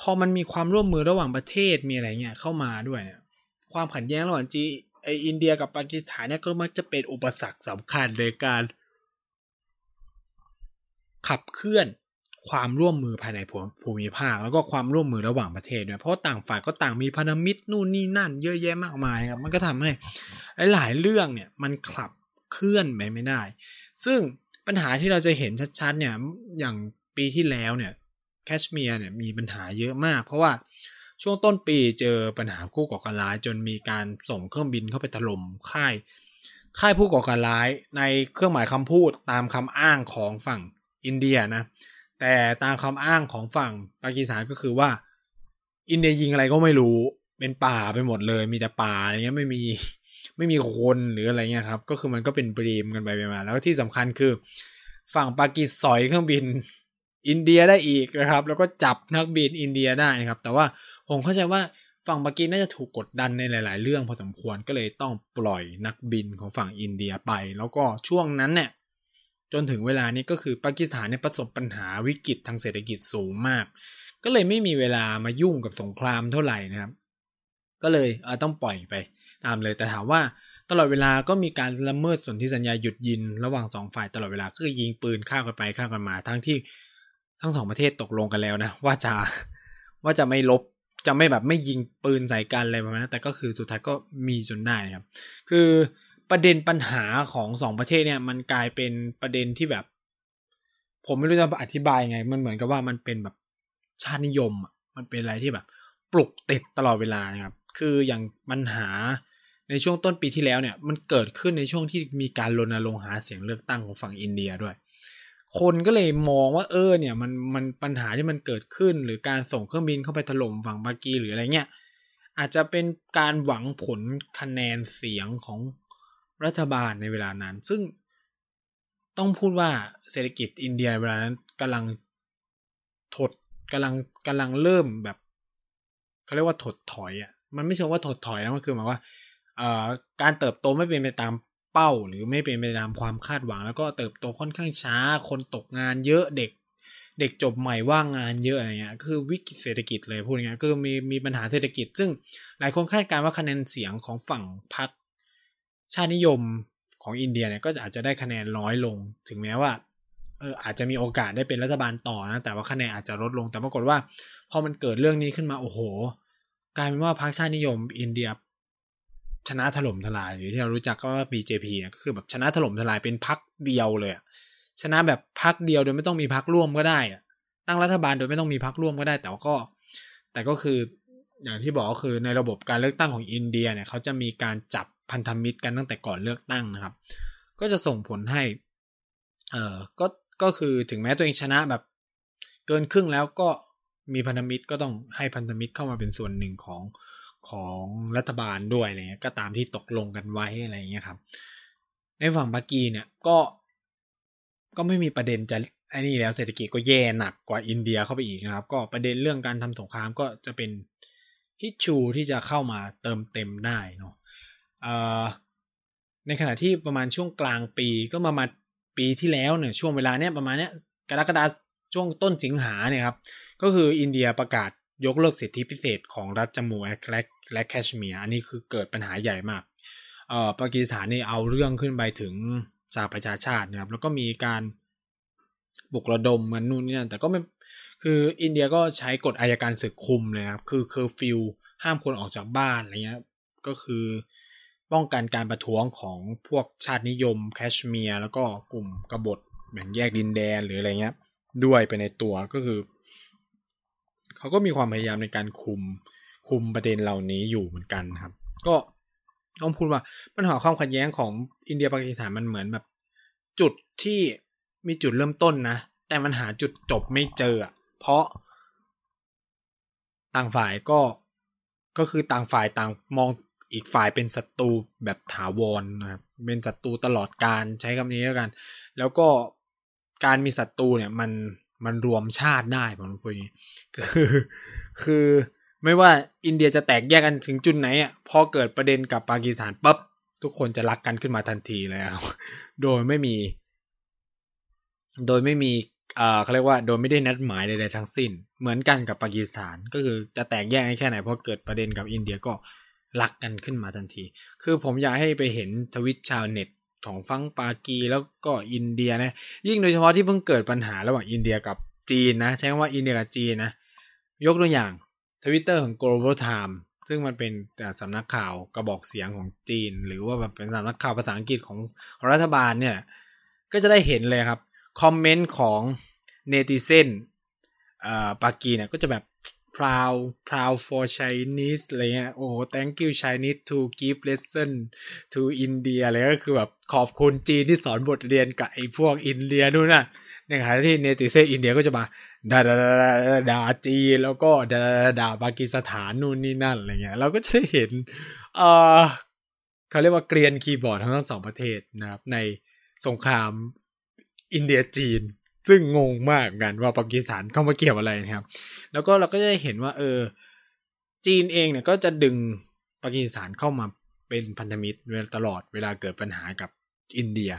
พอมันมีความร่วมมือระหว่างประเทศมีอะไรเงี้ยเข้ามาด้วยเนี่ย ความขัดแย้งระหว่างจีไออินเดียกับปากีสถานเนี่ยก็มักจะเป็นอุปสรรคสำคัญในการ ขับเคลื่อนความร่วมมือภายในภูมิภาค แล้วก็ความร่วมมือระหว่างประเทศด้วยเพราะต่างฝ่ายก็ต่างมีพันธมิตรนู่นนี่นั่น เยอะแยะมากมายครับมันก็ทำให้หลายเรื่องเนี่ยมันขับ เคลื่อนไปไม่ได้ ซึ่งปัญหาที่เราจะเห็นชัดๆเนี่ยอย่างปีที่แล้วเนี่ยแคชเมียร์เนี่ยมีปัญหาเยอะมาก เพราะว่าช่วงต้นปีเจอปัญหาผู้ก่อการร้ายจนมีการส่งเครื่องบินเข้าไปถล่มค่าย ค่ายผู้ก่อการร้ายในเครื่องหมายคำพูดตามคำอ้างของฝั่งอินเดียนะแต่ตามคำอ้างของฝั่งปากีสถานก็คือว่า อินเดียยิงอะไรก็ไม่รู้เป็นป่าไปหมดเลย มีแต่ป่าอะไรเงี้ยไม่มี ไม่มีคนหรืออะไรเงี้ยครับ ก็คือมันก็เป็นบรีมกันไปไปมา แล้วที่สำคัญคือ ฝั่งปากีสอยเครื่องบินอินเดียได้อีกนะครับ แล้วก็จับนักบินอินเดียได้นะครับ แต่ว่าผมเข้าใจว่าฝั่งปากีน่าจะถูกกดดันในหลาย ๆ เรื่องพอสมควรก็เลยต้องปล่อยนักบินของฝั่งอินเดียไป แล้วก็ช่วงนั้นเนี่ยจนถึงเวลานี้ก็คือปากีสถานเนี่ยประสบปัญหาวิกฤตทางเศรษฐกิจสูงมาก ก็เลยไม่มีเวลามายุ่งกับสงครามเท่าไหร่นะครับ ก็เลยเออต้องปล่อยไปตามเลย แต่ถามว่าตลอดเวลาก็มีการละเมิดสนธิสัญญาหยุดยินระหว่างสองฝ่ายตลอดเวลาคือยิงปืนข้ากันไปข้ากันมา ทั้งที่ทั้งสองประเทศตกลงกันแล้วนะ ว่าจะว่าจะไม่ลบจะไม่แบบไม่ยิงปืนใส่กันอะไรประมาณนั้นแต่ก็คือสุดท้ายก็มีจนได้นะครับ คือประเด็นปัญหาของสองประเทศเนี่ย มันกลายเป็นประเด็นที่แบบ ผมไม่รู้จะอธิบายไง มันเหมือนกับว่ามันเป็นแบบชาตินิยมอะมันเป็นอะไรที่แบบ ปลุกติดตลอดเวลานะครับ คืออย่างปัญหาในช่วงต้นปีที่แล้วเนี่ยมันเกิดขึ้นในช่วงที่มีการรณรงค์หาเสียงเลือกตั้งของฝั่งอินเดียด้วย คนก็เลยมองว่าเออเนี่ยมันมันปัญหาที่มันเกิดขึ้น หรือการส่งเครื่องบินเข้าไปถล่มฝั่งปากีหรืออะไรเงี้ยอาจจะเป็นการหวังผลคะแนนเสียงของรัฐบาลในเวลานั้น ซึ่งต้องพูดว่าเศรษฐกิจอินเดียเวลานั้นกำลังถดกำลังกำลังเริ่มแบบเขาเรียกว่าถดถอยอะ มันไม่ใช่ว่าถดถอยนะมันคือหมายว่าการเติบโตไม่เป็นไปตามเป้า หรือไม่เป็นไปตามความคาดหวัง แล้วก็เติบโตค่อนข้างช้า คนตกงานเยอะเด็ก เด็กจบใหม่ว่างงานเยอะอะไรเงี้ยคือวิกฤตเศรษฐกิจเลยพูดง่ายคือมีมีปัญหาเศรษฐกิจ ซึ่งหลายคนคาดการณ์ว่าคะแนนเสียงของฝั่งพรรคชาตินิยมของอินเดียเนี่ยก็อาจจะได้คะแนนน้อยลง ถึงแม้ว่าเอออาจจะมีโอกาสได้เป็นรัฐบาลต่อนะแต่ว่าคะแนนอาจจะลดลงแต่ปรากฏว่า พอมันเกิดเรื่องนี้ขึ้นมาโอ้โห กลายเป็นว่าพรรคชาตินิยมอินเดียชนะถล่มทลายหรือที่เรารู้จักก็ว่า BJP นะก็คือแบบชนะถล่มทลายเป็นพักเดียวเลยชนะแบบพักเดียวโดยไม่ต้องมีพักร่วมก็ได้ตั้งรัฐบาลโดยไม่ต้องมีพักร่วมก็ได้ แต่ก็ แต่ก็คืออย่างที่บอกก็คือในระบบการเลือกตั้งของอินเดียเนี่ยเขาจะมีการจับพันธมิตรกันตั้งแต่ก่อนเลือกตั้งนะครับ ก็จะส่งผลให้เออก็ก็คือถึงแม้ตัวเองชนะแบบเกินครึ่งแล้วก็ มีพันธมิตรก็ต้องให้พันธมิตรเข้ามาเป็นส่วนหนึ่งของของรัฐบาลด้วยอะไรเงี้ยก็ตามที่ตกลงกันไว้อะไรเงี้ยครับ ในฝั่งปากีเนี่ยก็ก็ไม่มีประเด็นจะไอ้นี่แล้วเศรษฐกิจก็แย่หนักกว่าอินเดียเข้าไปอีกนะครับ ก็ประเด็นเรื่องการทำสงครามก็จะเป็นฮิชชูที่จะเข้ามาเติมเต็มได้เนาะในขณะที่ประมาณช่วงกลางปีก็มามาปีที่แล้วเนี่ยช่วงเวลาเนี้ยประมาณเนี้ยกรกฎาช่วงต้นสิงหาเนี่ยครับ ก็คืออินเดียประกาศยกเลิกสิทธิพิเศษของรัฐจัมมูและและแคชเมียร์อันนี้คือเกิดปัญหาใหญ่มากเอ่อปากีสถานนี่เอาเรื่องขึ้นไปถึงสหประชาชาตินะครับแล้วก็มีการบุกระดมมันนู่นนี่นั่นแต่ก็ไม่คืออินเดียก็ใช้กฎอายการศึกคุมเลยนะครับ คือเคอร์ฟิวห้ามคนออกจากบ้านอะไรเงี้ยก็คือป้องกันการประท้วงของพวกชาตินิยมแคชเมียร์แล้วก็กลุ่มกบฏแบ่งแยกดินแดนหรืออะไรเงี้ยด้วยไปในตัวก็คือ เขาก็มีความพยายามในการคุมคุมประเด็นเหล่านี้อยู่เหมือนกันครับ ก็ต้องพูดว่าปัญหาความขัดแย้งของอินเดียปากีสถานมันเหมือนแบบ จุดที่มีจุดเริ่มต้นนะ แต่มันหาจุดจบไม่เจอ เพราะต่างฝ่ายก็ก็คือต่างฝ่ายต่างมองอีกฝ่ายเป็นศัตรูแบบถาวรนะครับเป็นศัตรูตลอดการใช้คำนี้แล้วกัน แล้วก็การมีศัตรูเนี่ยมัน มันรวมชาติได้ผมพูดอย่างนี้คือคือไม่ว่าอินเดียจะแตกแยกกันถึงจุดไหนอะพอเกิดประเด็นกับปากีสถานปั๊บทุกคนจะรักกันขึ้นมาทันทีเลยครับโดยไม่มี โดยไม่มีอ่าเขาเรียกว่าโดยไม่ได้นัดหมายใดๆทั้งสิ้น เหมือนกันกับปากีสถาน ก็คือจะแตกแยกแค่ไหนพอเกิดประเด็นกับอินเดียก็รักกันขึ้นมาทันที คือผมอยากให้ไปเห็นทวิตชาวเน็ต ของฝั่งปากีแล้วก็อินเดียนะ ยิ่งโดยเฉพาะที่เพิ่งเกิดปัญหาระหว่างอินเดียกับจีนนะ ใช้คำว่าอินเดียกับจีนนะ ยกตัวอย่างทวิตเตอร์ของ Global Times ซึ่งมันเป็นสำนักข่าวกระบอกเสียงของจีน หรือว่าแบบเป็นสำนักข่าวภาษาอังกฤษของรัฐบาลเนี่ย ก็จะได้เห็นเลยครับ คอมเมนต์ของเนติเซนปากีเนี่ยก็จะแบบ proud proud for Chinese อะไรเงี้ยโอ้ thank you Chinese to give lesson to India อะไรก็คือแบบขอบคุณจีนที่สอนบทเรียนกับไอ้พวกอินเดียนู่นน่ะในขณะที่เนติเซอินเดียก็จะมาด่าด่าด่าจีนแล้วก็ด่าด่าปากีสถานนู่นนี่นั่นอะไรเงี้ยเราก็จะได้เห็นเออเขาเรียกว่าเกรียนคีย์บอร์ดทั้งสองประเทศนะครับในสงครามอินเดียจีน ซึ่งงงมากกันว่าปากีสถานเข้ามาเกี่ยวอะไรนะครับ แล้วก็เราก็จะเห็นว่าเออจีนเองเนี่ยก็จะดึงปากีสถานเข้ามาเป็นพันธมิตรตลอดเวลาเกิดปัญหากับอินเดีย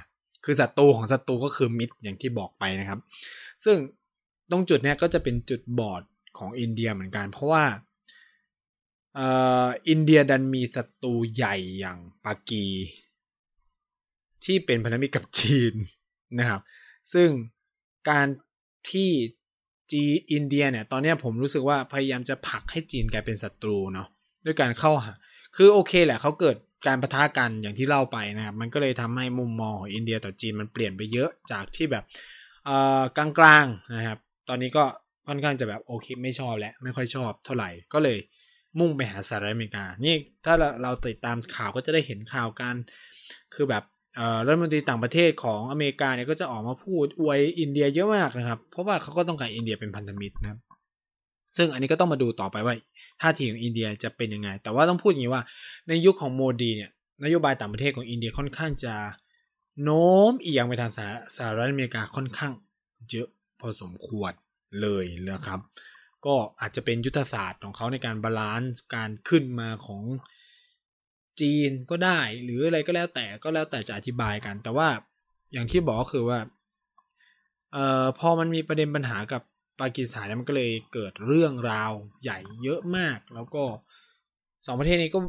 คือศัตรูของศัตรูก็คือมิตรอย่างที่บอกไปนะครับ ซึ่งตรงจุดเนี้ยก็จะเป็นจุดบอดของอินเดียเหมือนกัน เพราะว่าอินเดียดันมีศัตรูใหญ่อย่างปากี ที่เป็นพันธมิตรกับจีนนะครับ ซึ่ง การที่จีอินเดียเนี่ยตอนนี้ผมรู้สึกว่าพยายามจะผลักให้จีนกลายเป็นศัตรูเนาะด้วยการเข้าหาคือโอเคแหละเขาเกิดการประทะกันอย่างที่เล่าไปนะครับมันก็เลยทำให้มุมมองของอินเดียต่อจีนมันเปลี่ยนไปเยอะจากที่แบบกลางๆนะครับ ตอนนี้ก็ค่อนข้างจะแบบโอเคไม่ชอบและไม่ค่อยชอบเท่าไหร่ก็เลยมุ่งไปหาสหรัฐอเมริกา นี่ถ้าเราติดตามข่าวก็จะได้เห็นข่าวการคือแบบ รัฐมนตรีต่างประเทศของอเมริกาเนี่ยก็จะออกมาพูดอวยอินเดียเยอะมากนะครับ เพราะว่าเขาก็ต้องการอินเดียเป็นพันธมิตรนะครับ ซึ่งอันนี้ก็ต้องมาดูต่อไปว่าท่าทีของอินเดียจะเป็นยังไง แต่ว่าต้องพูดอย่างนี้ว่าในยุคของโมดีเนี่ยนโยบายต่างประเทศของอินเดียค่อนข้างจะโน้มเอียงไปทางสหรัฐอเมริกาค่อนข้างเยอะพอสมควรเลยนะครับ ก็อาจจะเป็นยุทธศาสตร์ของเขาในการ balance การขึ้นมาของ จีนก็ได้ หรืออะไรก็แล้วแต่ก็แล้วแต่จะอธิบายกัน แต่ว่าอย่างที่บอกก็คือว่าเอ่อพอมันมีประเด็นปัญหากับปากีสถานมันก็เลยเกิดเรื่องราวใหญ่เยอะมาก แล้วก็สองประเทศนี้ก็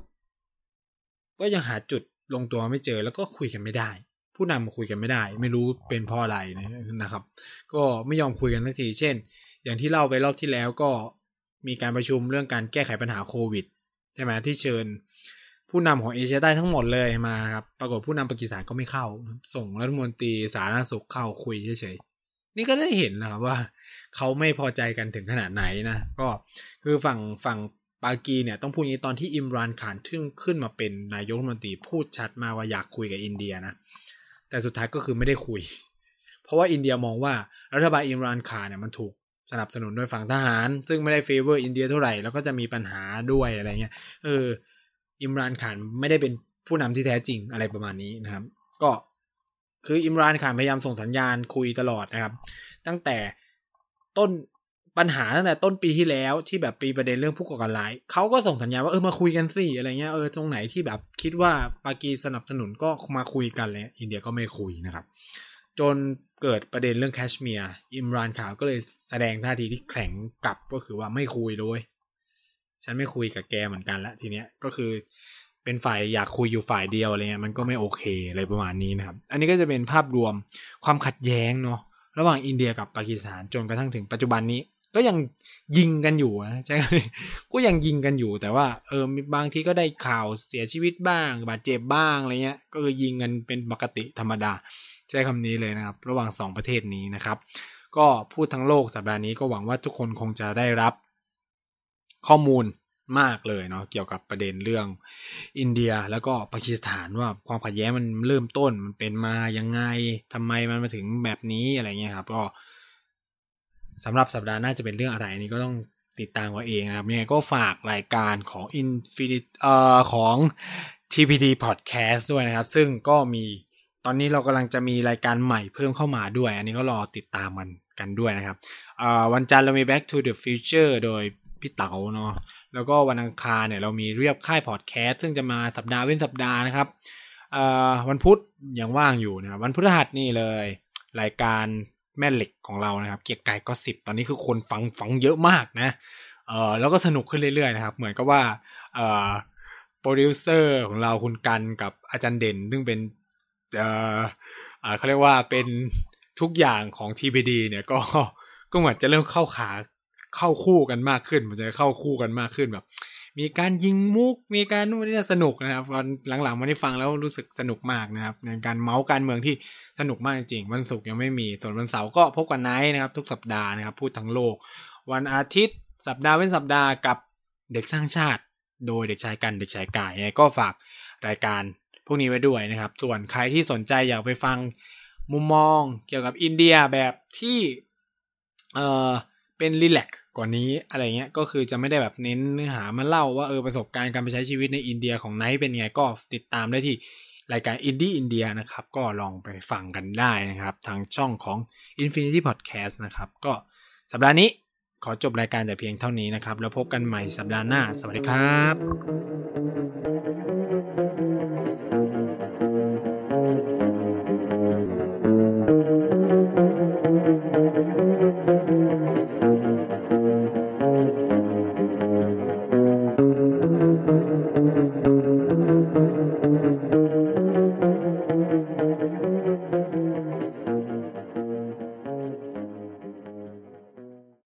ก็ยังหาจุดลงตัวไม่เจอแล้วก็คุยกันไม่ได้ ผู้นำคุยกันไม่ได้ ไม่รู้เป็นเพราะอะไรนะครับ ก็ไม่ยอมคุยกันสักทีเช่น อย่างที่เล่าไปรอบที่แล้วก็มีการประชุมเรื่องการแก้ไขปัญหาโควิดใช่ไหมที่เชิญ ผู้นำของเอเชียใต้ทั้งหมดเลยมาครับปรากฏผู้นำปากีสถานก็ไม่เข้า ส่งรัฐมนตรีสาธารณสุขเข้าคุยเฉยๆนี่ก็ได้เห็นนะครับว่าเขาไม่พอใจกันถึงขนาดไหนนะก็คือฝั่งฝั่งปากีเนี่ยต้องพูดอย่างนี้ตอนที่อิมรานขานเพิ่งขึ้นมาเป็นนายกรัฐมนตรีพูดชัดมากว่าอยากคุยกับอินเดียนะแต่สุดท้ายก็คือไม่ได้คุย เพราะว่าอินเดียมองว่ารัฐบาลอิมรานขานเนี่ยมันถูกสนับสนุนโดยฝั่งทหาร ซึ่งไม่ได้ favor อินเดียเท่าไหร่แล้วก็จะมีปัญหาด้วยอะไรเงี้ยเออ อิมรานขานไม่ได้เป็นผู้นำที่แท้จริงอะไรประมาณนี้นะครับ ก็คืออิมรานขานพยายามส่งสัญญาณคุยตลอดนะครับ ตั้งแต่ต้นปัญหาตั้งแต่ต้นปีที่แล้วที่แบบปีประเด็นเรื่องผู้ก่อการร้ายเขาก็ส่งสัญญาณว่าเออมาคุยกันสิอะไรเงี้ยเออตรงไหนที่แบบคิดว่าปากีสนับสนุนก็มาคุยกันเลยอินเดียก็ไม่คุยนะครับ จนเกิดประเด็นเรื่องแคชเมียร์อิมรานขาวก็เลยแสดงท่าทีที่แข็งกลับก็คือว่าไม่คุยเลย ฉันไม่คุยกับแกเหมือนกันละทีเนี้ยก็คือเป็นฝ่ายอยากคุยอยู่ฝ่ายเดียวอะไรเงี้ยมันก็ไม่โอเคอะไรประมาณนี้นะครับ อันนี้ก็จะเป็นภาพรวมความขัดแย้งเนาะระหว่างอินเดียกับปากีสถานจนกระทั่งถึงปัจจุบันนี้ ก็ยังยิงกันอยู่นะใช่ไหมก็ยังยิงกันอยู่แต่ว่าเออบางทีก็ได้ข่าวเสียชีวิตบ้างบาดเจ็บบ้างอะไรเงี้ย ก็คือยิงกันเป็นปกติธรรมดา ใช้คำนี้เลยนะครับ ระหว่างสองประเทศนี้นะครับ ก็พูดทั้งโลกสัปดาห์นี้ก็หวังว่าทุกคนคงจะได้รับ ข้อมูลมากเลยเนาะเกี่ยวกับประเด็นเรื่องอินเดียแล้วก็ปากีสถานว่าความขัดแย้งมันเริ่มต้นมันเป็นมายังไงทำไมมันมาถึงแบบนี้อะไรเงี้ยครับ ก็สำหรับสัปดาห์หน้าจะเป็นเรื่องอะไรอันนี้ก็ต้องติดตามเอาเองนะครับยังไงก็ฝากรายการของ Infinite เอ่อของ TPT Podcast ด้วยนะครับ ซึ่งก็มีตอนนี้เรากำลังจะมีรายการใหม่เพิ่มเข้ามาด้วย อันนี้ก็รอติดตามมันกันด้วยนะครับวันจันทร์เรามี Back to the Future โดย พี่เต๋าเนาะแล้วก็วันอังคารเนี่ยเรามีเรียบค่ายพอดแคสต์ซึ่งจะมาสัปดาห์เว้นสัปดาห์นะครับวันพุธยังว่างอยู่นะครับวันพฤหัสนี่เลย รายการแม่เหล็กของเรานะครับ เกียร์กายก็สิบตอนนี้คือคนฟังฟังเยอะมากนะเออแล้วก็สนุกขึ้นเรื่อยๆนะครับ เหมือนกับว่าเออโปรดิวเซอร์ของเราคุณกันกับอาจารย์เด่น ซึ่งเป็นเออเขาเรียกว่าเป็นทุกอย่างของ TPD เนี่ยก็ก็เหมือนจะเริ่มเข้าขา เข้าคู่กันมากขึ้น มันจะเข้าคู่กันมากขึ้นแบบ มีการยิงมุก มีการนู่นนี่สนุกนะครับวันหลังๆมาได้ฟังแล้วรู้สึกสนุกมากนะครับในการเมาส์การเมืองที่สนุกมากจริงวันศุกร์ยังไม่มีส่วนวันเสาร์ก็พบกันไนท์นะครับ ทุกสัปดาห์นะครับพูดทั้งโลก วันอาทิตย์ สัปดาห์เป็นสัปดาห์กับเด็กสร้างชาติ โดยเด็กชายกันเด็กชายกายก็ฝากรายการพวกนี้ไว้ด้วยนะครับ ส่วนใครที่สนใจอยากไปฟังมุมมองเกี่ยวกับอินเดียแบบที่ เอ่อ เป็น relax กว่านี้อะไรเงี้ยก็คือจะไม่ได้แบบเน้นเนื้อหามาเล่าว่าเออประสบการณ์การไปใช้ชีวิตในอินเดียของไนท์เป็นไงก็ติดตามได้ที่รายการอินดี้อินเดียนะครับ ก็ลองไปฟังกันได้นะครับ ทางช่องของ Infinity Podcast นะครับ ก็สัปดาห์นี้ขอจบรายการแต่เพียงเท่านี้นะครับ แล้วพบกันใหม่สัปดาห์หน้า สวัสดีครับ